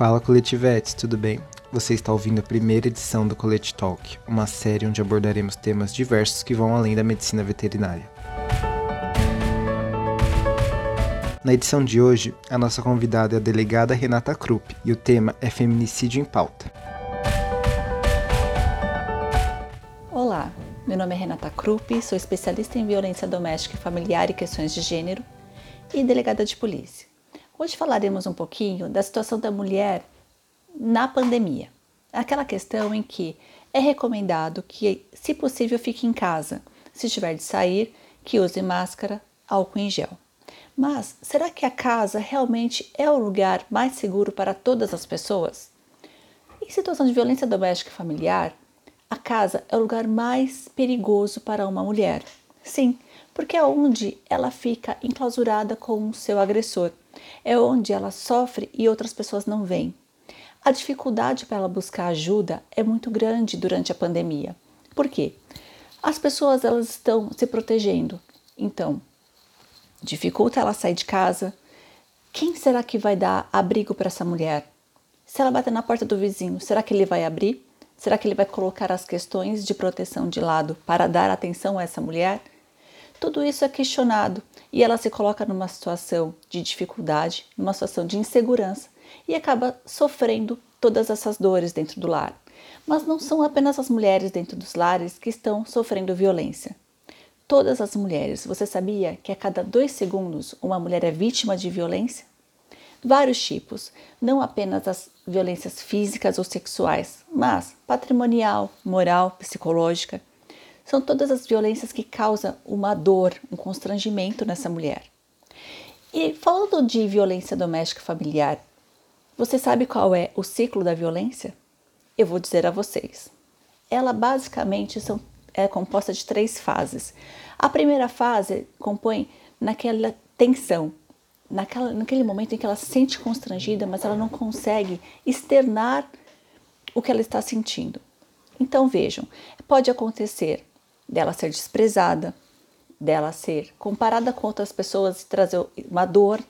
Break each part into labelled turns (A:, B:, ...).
A: Fala Coletivetes, tudo bem? Você está ouvindo a primeira edição do Colete Talk, uma série onde abordaremos temas diversos que vão além da medicina veterinária. Na edição de hoje, a nossa convidada é a delegada Renata Krupp e o tema é feminicídio em pauta.
B: Olá, meu nome é Renata Krupp, sou especialista em violência doméstica e familiar e questões de gênero e delegada de polícia. Hoje falaremos um pouquinho da situação da mulher na pandemia. Aquela questão em que é recomendado que, se possível, fique em casa. Se tiver de sair, que use máscara, álcool em gel. Mas será que a casa realmente é o lugar mais seguro para todas as pessoas? Em situação de violência doméstica e familiar, a casa é o lugar mais perigoso para uma mulher. Sim, porque é onde ela fica enclausurada com o seu agressor é onde ela sofre e outras pessoas não veem. A dificuldade para ela buscar ajuda é muito grande durante a pandemia. Por quê? As pessoas elas estão se protegendo. Então, dificulta ela sair de casa. Quem será que vai dar abrigo para essa mulher? Se ela bater na porta do vizinho, será que ele vai abrir? Será que ele vai colocar as questões de proteção de lado para dar atenção a essa mulher? Tudo isso é questionado e ela se coloca numa situação de dificuldade, numa situação de insegurança e acaba sofrendo todas essas dores dentro do lar. Mas não são apenas as mulheres dentro dos lares que estão sofrendo violência. Todas as mulheres, você sabia que a cada dois segundos uma mulher é vítima de violência? Vários tipos, não apenas as violências físicas ou sexuais, mas patrimonial, moral, psicológica são todas as violências que causam uma dor, um constrangimento nessa mulher. E falando de violência doméstica familiar, você sabe qual é o ciclo da violência? Eu vou dizer a vocês. Ela basicamente são, é composta de três fases. A primeira fase compõe naquela tensão, naquela, naquele momento em que ela se sente constrangida, mas ela não consegue externar o que ela está sentindo. Então vejam, pode acontecer dela ser desprezada, dela ser comparada com outras pessoas e trazer uma dor.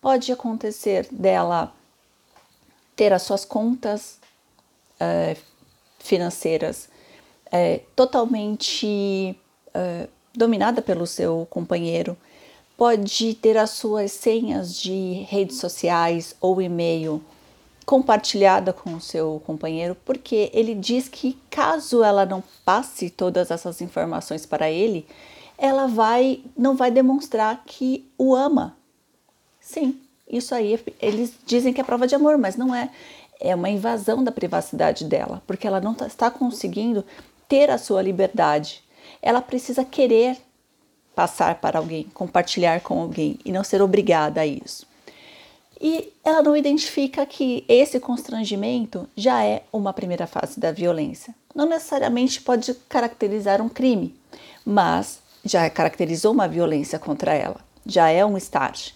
B: Pode acontecer dela ter as suas contas uh, financeiras uh, totalmente uh, dominada pelo seu companheiro. Pode ter as suas senhas de redes sociais ou e-mail compartilhada com o seu companheiro, porque ele diz que caso ela não passe todas essas informações para ele, ela vai não vai demonstrar que o ama. Sim, isso aí eles dizem que é prova de amor, mas não é. É uma invasão da privacidade dela, porque ela não tá, está conseguindo ter a sua liberdade. Ela precisa querer passar para alguém, compartilhar com alguém e não ser obrigada a isso e ela não identifica que esse constrangimento já é uma primeira fase da violência. Não necessariamente pode caracterizar um crime, mas já caracterizou uma violência contra ela, já é um start.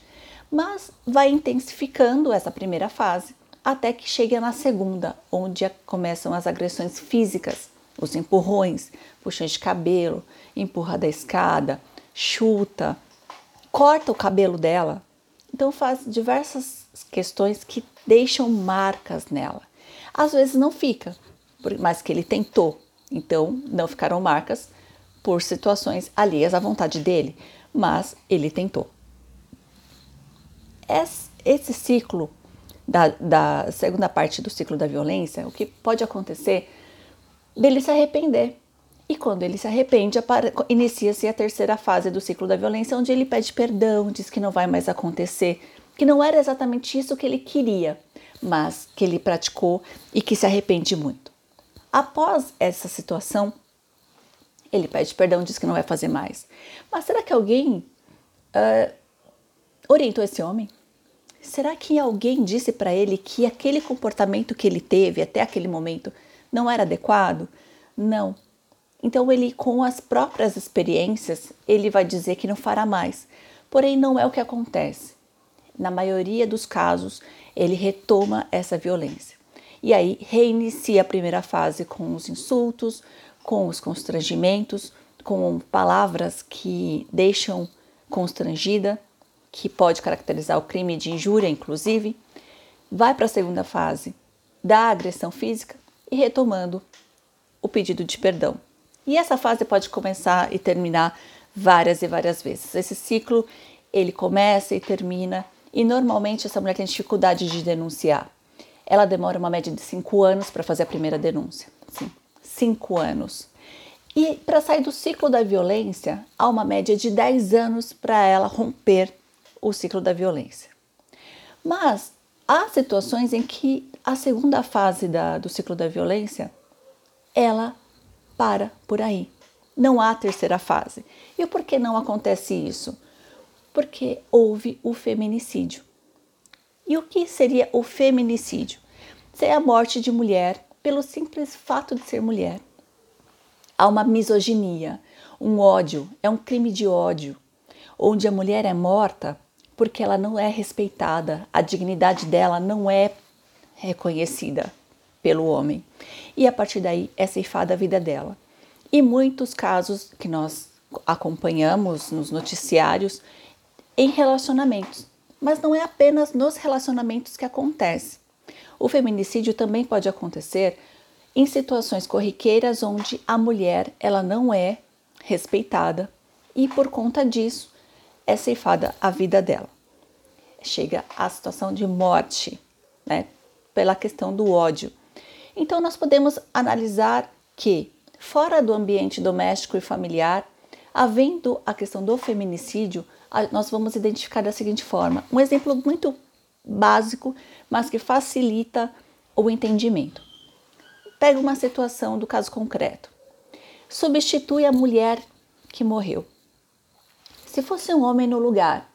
B: Mas vai intensificando essa primeira fase até que chegue na segunda, onde começam as agressões físicas, os empurrões, puxões de cabelo, empurra da escada, chuta, corta o cabelo dela, então faz diversas questões que deixam marcas nela. Às vezes não fica, mas que ele tentou. Então não ficaram marcas por situações alheias à vontade dele, mas ele tentou. Esse ciclo da, da segunda parte do ciclo da violência, o que pode acontecer dele se arrepender e quando ele se arrepende, inicia-se a terceira fase do ciclo da violência, onde ele pede perdão, diz que não vai mais acontecer, que não era exatamente isso que ele queria, mas que ele praticou e que se arrepende muito. Após essa situação, ele pede perdão, diz que não vai fazer mais. Mas será que alguém uh, orientou esse homem? Será que alguém disse para ele que aquele comportamento que ele teve até aquele momento não era adequado? Não. Então ele com as próprias experiências, ele vai dizer que não fará mais. Porém não é o que acontece. Na maioria dos casos, ele retoma essa violência. E aí reinicia a primeira fase com os insultos, com os constrangimentos, com palavras que deixam constrangida, que pode caracterizar o crime de injúria, inclusive. vai para a segunda fase da agressão física e retomando o pedido de perdão. E essa fase pode começar e terminar várias e várias vezes. Esse ciclo ele começa e termina e normalmente essa mulher tem dificuldade de denunciar. Ela demora uma média de cinco anos para fazer a primeira denúncia. Sim, cinco anos. E para sair do ciclo da violência, há uma média de 10 anos para ela romper o ciclo da violência. Mas há situações em que a segunda fase da, do ciclo da violência ela para por aí. Não há terceira fase. E por que não acontece isso? Porque houve o feminicídio. E o que seria o feminicídio? Seria a morte de mulher pelo simples fato de ser mulher. Há uma misoginia, um ódio, é um crime de ódio, onde a mulher é morta porque ela não é respeitada, a dignidade dela não é reconhecida pelo homem. E a partir daí é ceifada a vida dela. E muitos casos que nós acompanhamos nos noticiários em relacionamentos. Mas não é apenas nos relacionamentos que acontece. O feminicídio também pode acontecer em situações corriqueiras onde a mulher ela não é respeitada e por conta disso é ceifada a vida dela. Chega à situação de morte, né, pela questão do ódio. Então nós podemos analisar que fora do ambiente doméstico e familiar, havendo a questão do feminicídio, nós vamos identificar da seguinte forma: um exemplo muito básico, mas que facilita o entendimento. Pega uma situação do caso concreto. Substitui a mulher que morreu. Se fosse um homem no lugar,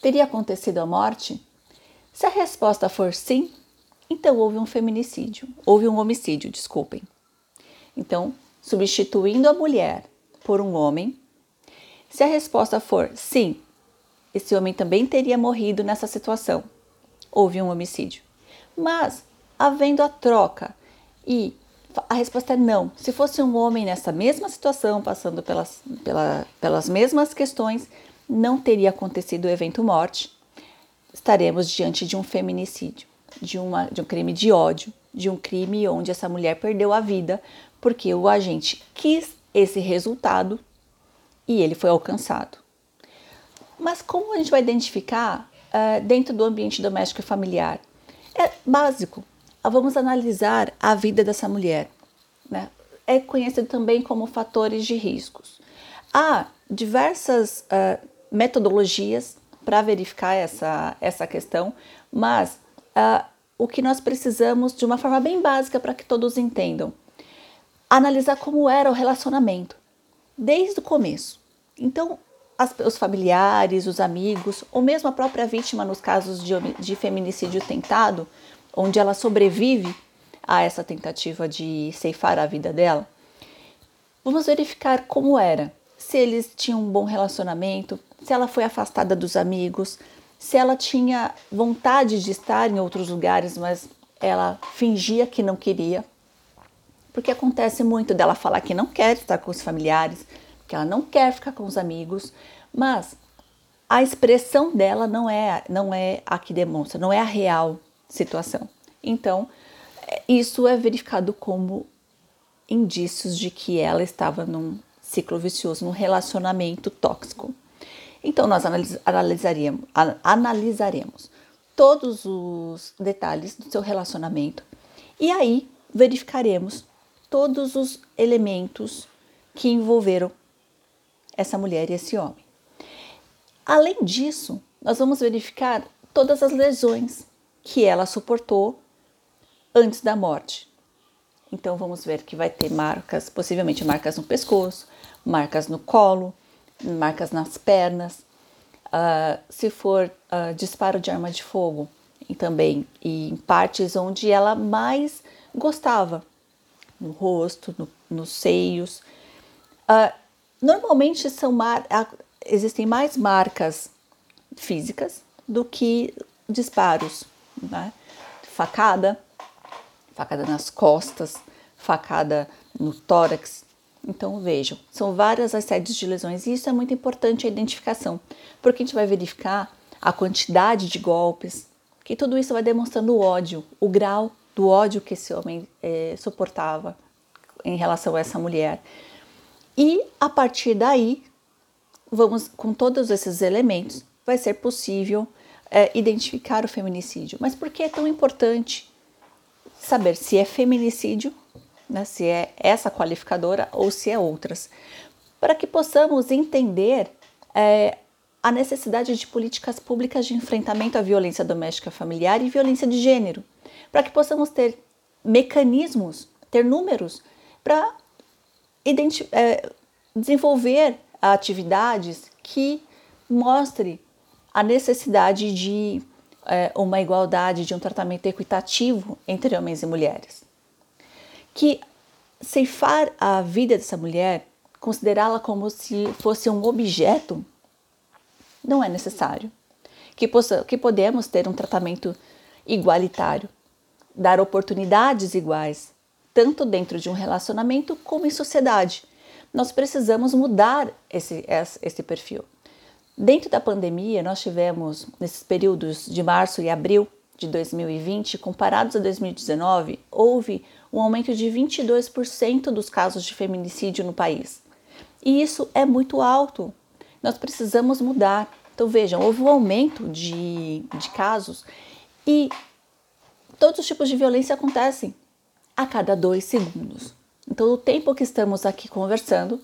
B: teria acontecido a morte? Se a resposta for sim, então houve um feminicídio, houve um homicídio, desculpem. Então, substituindo a mulher por um homem, se a resposta for sim, esse homem também teria morrido nessa situação. Houve um homicídio. Mas, havendo a troca e a resposta é não. Se fosse um homem nessa mesma situação, passando pelas, pela, pelas mesmas questões, não teria acontecido o evento morte. Estaremos diante de um feminicídio, de, uma, de um crime de ódio, de um crime onde essa mulher perdeu a vida porque o agente quis esse resultado e ele foi alcançado. Mas como a gente vai identificar uh, dentro do ambiente doméstico e familiar? É básico. Vamos analisar a vida dessa mulher. Né? É conhecido também como fatores de riscos. Há diversas uh, metodologias para verificar essa, essa questão, mas uh, o que nós precisamos, de uma forma bem básica para que todos entendam, analisar como era o relacionamento desde o começo. Então, as, os familiares, os amigos, ou mesmo a própria vítima nos casos de, de feminicídio tentado, onde ela sobrevive a essa tentativa de ceifar a vida dela, vamos verificar como era. Se eles tinham um bom relacionamento, se ela foi afastada dos amigos, se ela tinha vontade de estar em outros lugares, mas ela fingia que não queria. Porque acontece muito dela falar que não quer estar com os familiares, que ela não quer ficar com os amigos, mas a expressão dela não é não é a que demonstra, não é a real situação. Então, isso é verificado como indícios de que ela estava num ciclo vicioso, num relacionamento tóxico. Então, nós analisaríamos, analisaremos todos os detalhes do seu relacionamento e aí verificaremos todos os elementos que envolveram essa mulher e esse homem. Além disso, nós vamos verificar todas as lesões que ela suportou antes da morte. Então vamos ver que vai ter marcas, possivelmente marcas no pescoço, marcas no colo, marcas nas pernas. Uh, se for uh, disparo de arma de fogo, e também e em partes onde ela mais gostava, no rosto, no, nos seios. Uh, Normalmente são mar... existem mais marcas físicas do que disparos, né? Facada, facada nas costas, facada no tórax. Então vejam, são várias as sedes de lesões e isso é muito importante a identificação, porque a gente vai verificar a quantidade de golpes, que tudo isso vai demonstrando o ódio, o grau do ódio que esse homem é, suportava em relação a essa mulher. E a partir daí, vamos com todos esses elementos, vai ser possível é, identificar o feminicídio. Mas por que é tão importante saber se é feminicídio, né, se é essa qualificadora ou se é outras? Para que possamos entender é, a necessidade de políticas públicas de enfrentamento à violência doméstica familiar e violência de gênero, para que possamos ter mecanismos, ter números para é, desenvolver atividades que mostre a necessidade de é, uma igualdade, de um tratamento equitativo entre homens e mulheres. Que ceifar a vida dessa mulher, considerá-la como se fosse um objeto, não é necessário. Que, possa, que podemos ter um tratamento igualitário, dar oportunidades iguais, tanto dentro de um relacionamento como em sociedade. Nós precisamos mudar esse, esse perfil. Dentro da pandemia, nós tivemos, nesses períodos de março e abril de 2020, comparados a 2019, houve um aumento de 22% dos casos de feminicídio no país. E isso é muito alto. Nós precisamos mudar. Então, vejam, houve um aumento de, de casos e todos os tipos de violência acontecem a cada dois segundos. Então, o tempo que estamos aqui conversando,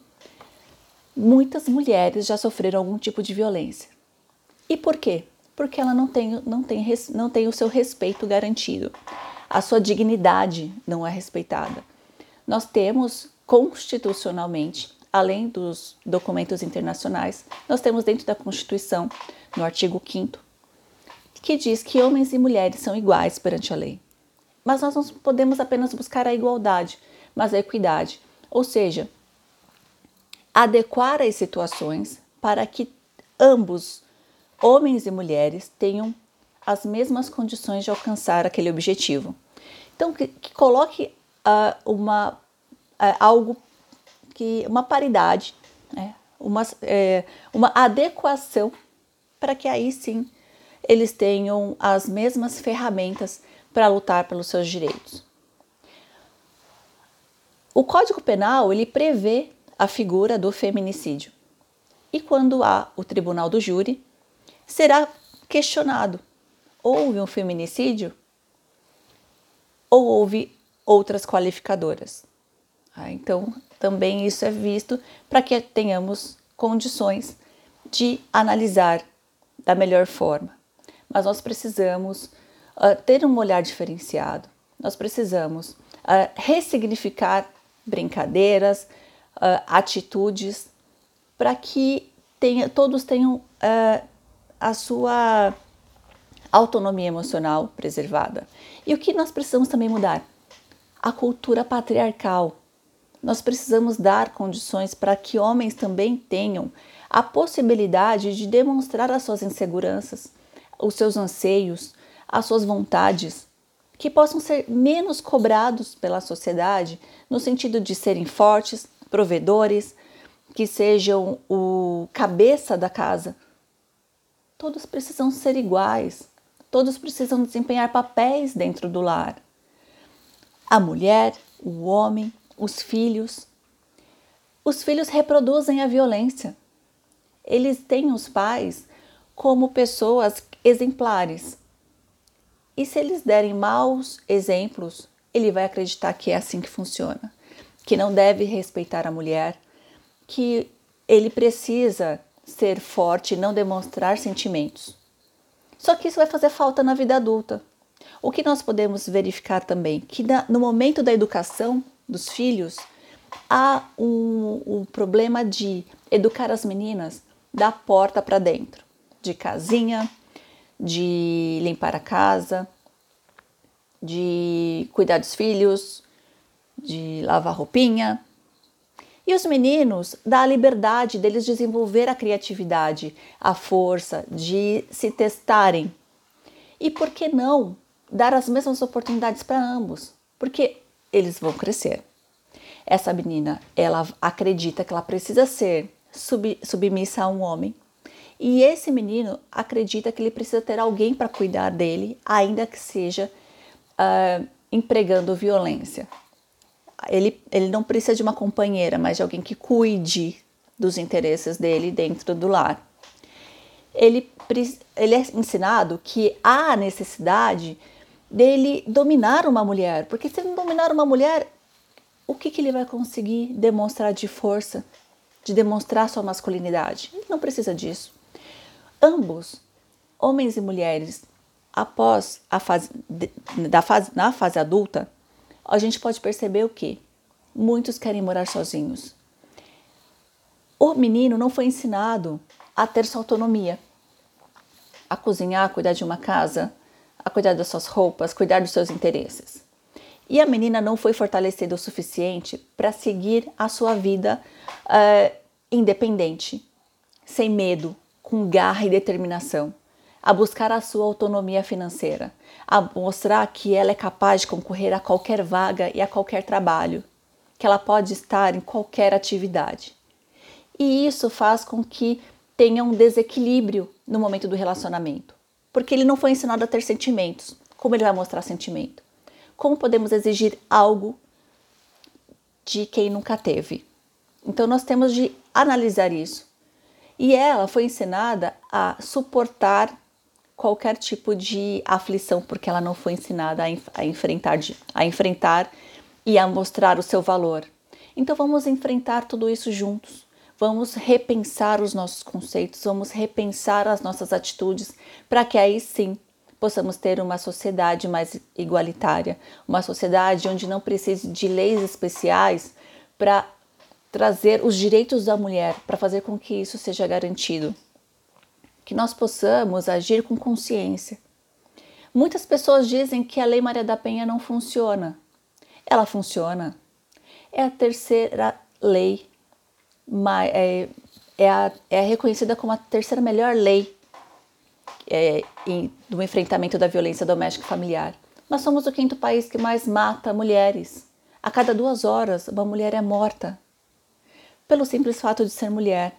B: muitas mulheres já sofreram algum tipo de violência. E por quê? Porque ela não tem, não tem, não tem o seu respeito garantido. A sua dignidade não é respeitada. Nós temos constitucionalmente, além dos documentos internacionais, nós temos dentro da Constituição, no artigo 5 que diz que homens e mulheres são iguais perante a lei. Mas nós não podemos apenas buscar a igualdade, mas a equidade. Ou seja, adequar as situações para que ambos, homens e mulheres, tenham as mesmas condições de alcançar aquele objetivo. Então, que, que coloque uh, uma, uh, algo que uma paridade, né? uma, é, uma adequação para que aí sim eles tenham as mesmas ferramentas para lutar pelos seus direitos. O Código Penal ele prevê a figura do feminicídio. E quando há o tribunal do júri, será questionado: houve um feminicídio ou houve outras qualificadoras? Ah, então, também isso é visto para que tenhamos condições de analisar da melhor forma. Mas nós precisamos uh, ter um olhar diferenciado, nós precisamos uh, ressignificar brincadeiras, uh, atitudes, para que tenha, todos tenham uh, a sua autonomia emocional preservada. E o que nós precisamos também mudar? A cultura patriarcal. Nós precisamos dar condições para que homens também tenham a possibilidade de demonstrar as suas inseguranças, os seus anseios, as suas vontades, que possam ser menos cobrados pela sociedade no sentido de serem fortes, provedores, que sejam o cabeça da casa. Todos precisam ser iguais, todos precisam desempenhar papéis dentro do lar. A mulher, o homem, os filhos. Os filhos reproduzem a violência. Eles têm os pais como pessoas exemplares. E se eles derem maus exemplos, ele vai acreditar que é assim que funciona que não deve respeitar a mulher, que ele precisa ser forte e não demonstrar sentimentos. Só que isso vai fazer falta na vida adulta. O que nós podemos verificar também? Que no momento da educação dos filhos, há um, um problema de educar as meninas da porta para dentro, de casinha, de limpar a casa, de cuidar dos filhos, de lavar roupinha. E os meninos dá a liberdade deles desenvolver a criatividade, a força de se testarem. E por que não dar as mesmas oportunidades para ambos? Porque eles vão crescer. Essa menina, ela acredita que ela precisa ser sub, submissa a um homem E esse menino acredita que ele precisa ter alguém para cuidar dele, ainda que seja uh, empregando violência. Ele, ele não precisa de uma companheira, mas de alguém que cuide dos interesses dele dentro do lar. Ele, ele é ensinado que há necessidade dele dominar uma mulher, porque se ele dominar uma mulher, o que, que ele vai conseguir demonstrar de força, de demonstrar sua masculinidade? Ele não precisa disso. Ambos, homens e mulheres, após a fase, da fase, na fase adulta, a gente pode perceber o que? Muitos querem morar sozinhos. O menino não foi ensinado a ter sua autonomia, a cozinhar, a cuidar de uma casa, a cuidar das suas roupas, cuidar dos seus interesses. E a menina não foi fortalecida o suficiente para seguir a sua vida uh, independente, sem medo, com garra e determinação, a buscar a sua autonomia financeira, a mostrar que ela é capaz de concorrer a qualquer vaga e a qualquer trabalho, que ela pode estar em qualquer atividade. E isso faz com que tenha um desequilíbrio no momento do relacionamento, porque ele não foi ensinado a ter sentimentos. Como ele vai mostrar sentimento? Como podemos exigir algo de quem nunca teve? Então nós temos de analisar isso e ela foi ensinada a suportar qualquer tipo de aflição, porque ela não foi ensinada a, a, enfrentar, a enfrentar e a mostrar o seu valor. Então vamos enfrentar tudo isso juntos. Vamos repensar os nossos conceitos, vamos repensar as nossas atitudes, para que aí sim possamos ter uma sociedade mais igualitária, uma sociedade onde não precise de leis especiais para trazer os direitos da mulher para fazer com que isso seja garantido. Que nós possamos agir com consciência. Muitas pessoas dizem que a Lei Maria da Penha não funciona. Ela funciona. É a terceira lei, é, é, é reconhecida como a terceira melhor lei é, do enfrentamento da violência doméstica e familiar. Nós somos o quinto país que mais mata mulheres. A cada duas horas, uma mulher é morta pelo simples fato de ser mulher.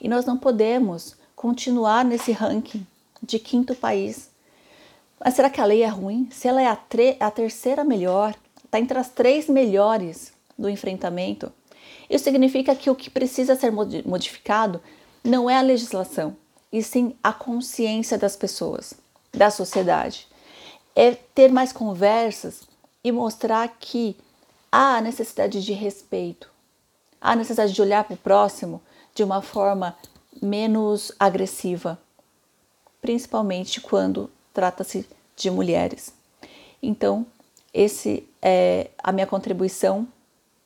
B: E nós não podemos continuar nesse ranking de quinto país. Mas será que a lei é ruim? Se ela é a, a terceira melhor, está entre as três melhores do enfrentamento, isso significa que o que precisa ser modificado não é a legislação, e sim a consciência das pessoas, da sociedade. É ter mais conversas e mostrar que há necessidade de respeito, a necessidade de olhar para o próximo de uma forma menos agressiva, principalmente quando trata-se de mulheres. Então, esse é a minha contribuição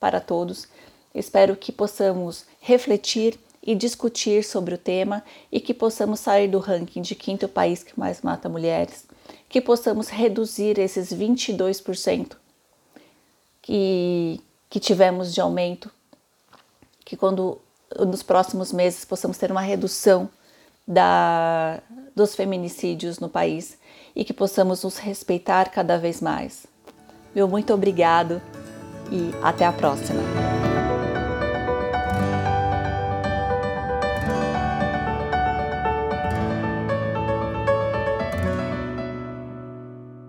B: para todos. Espero que possamos refletir e discutir sobre o tema e que possamos sair do ranking de quinto país que mais mata mulheres, que possamos reduzir esses 22% que, que tivemos de aumento que quando nos próximos meses possamos ter uma redução da, dos feminicídios no país e que possamos nos respeitar cada vez mais. Meu muito obrigado e até a próxima.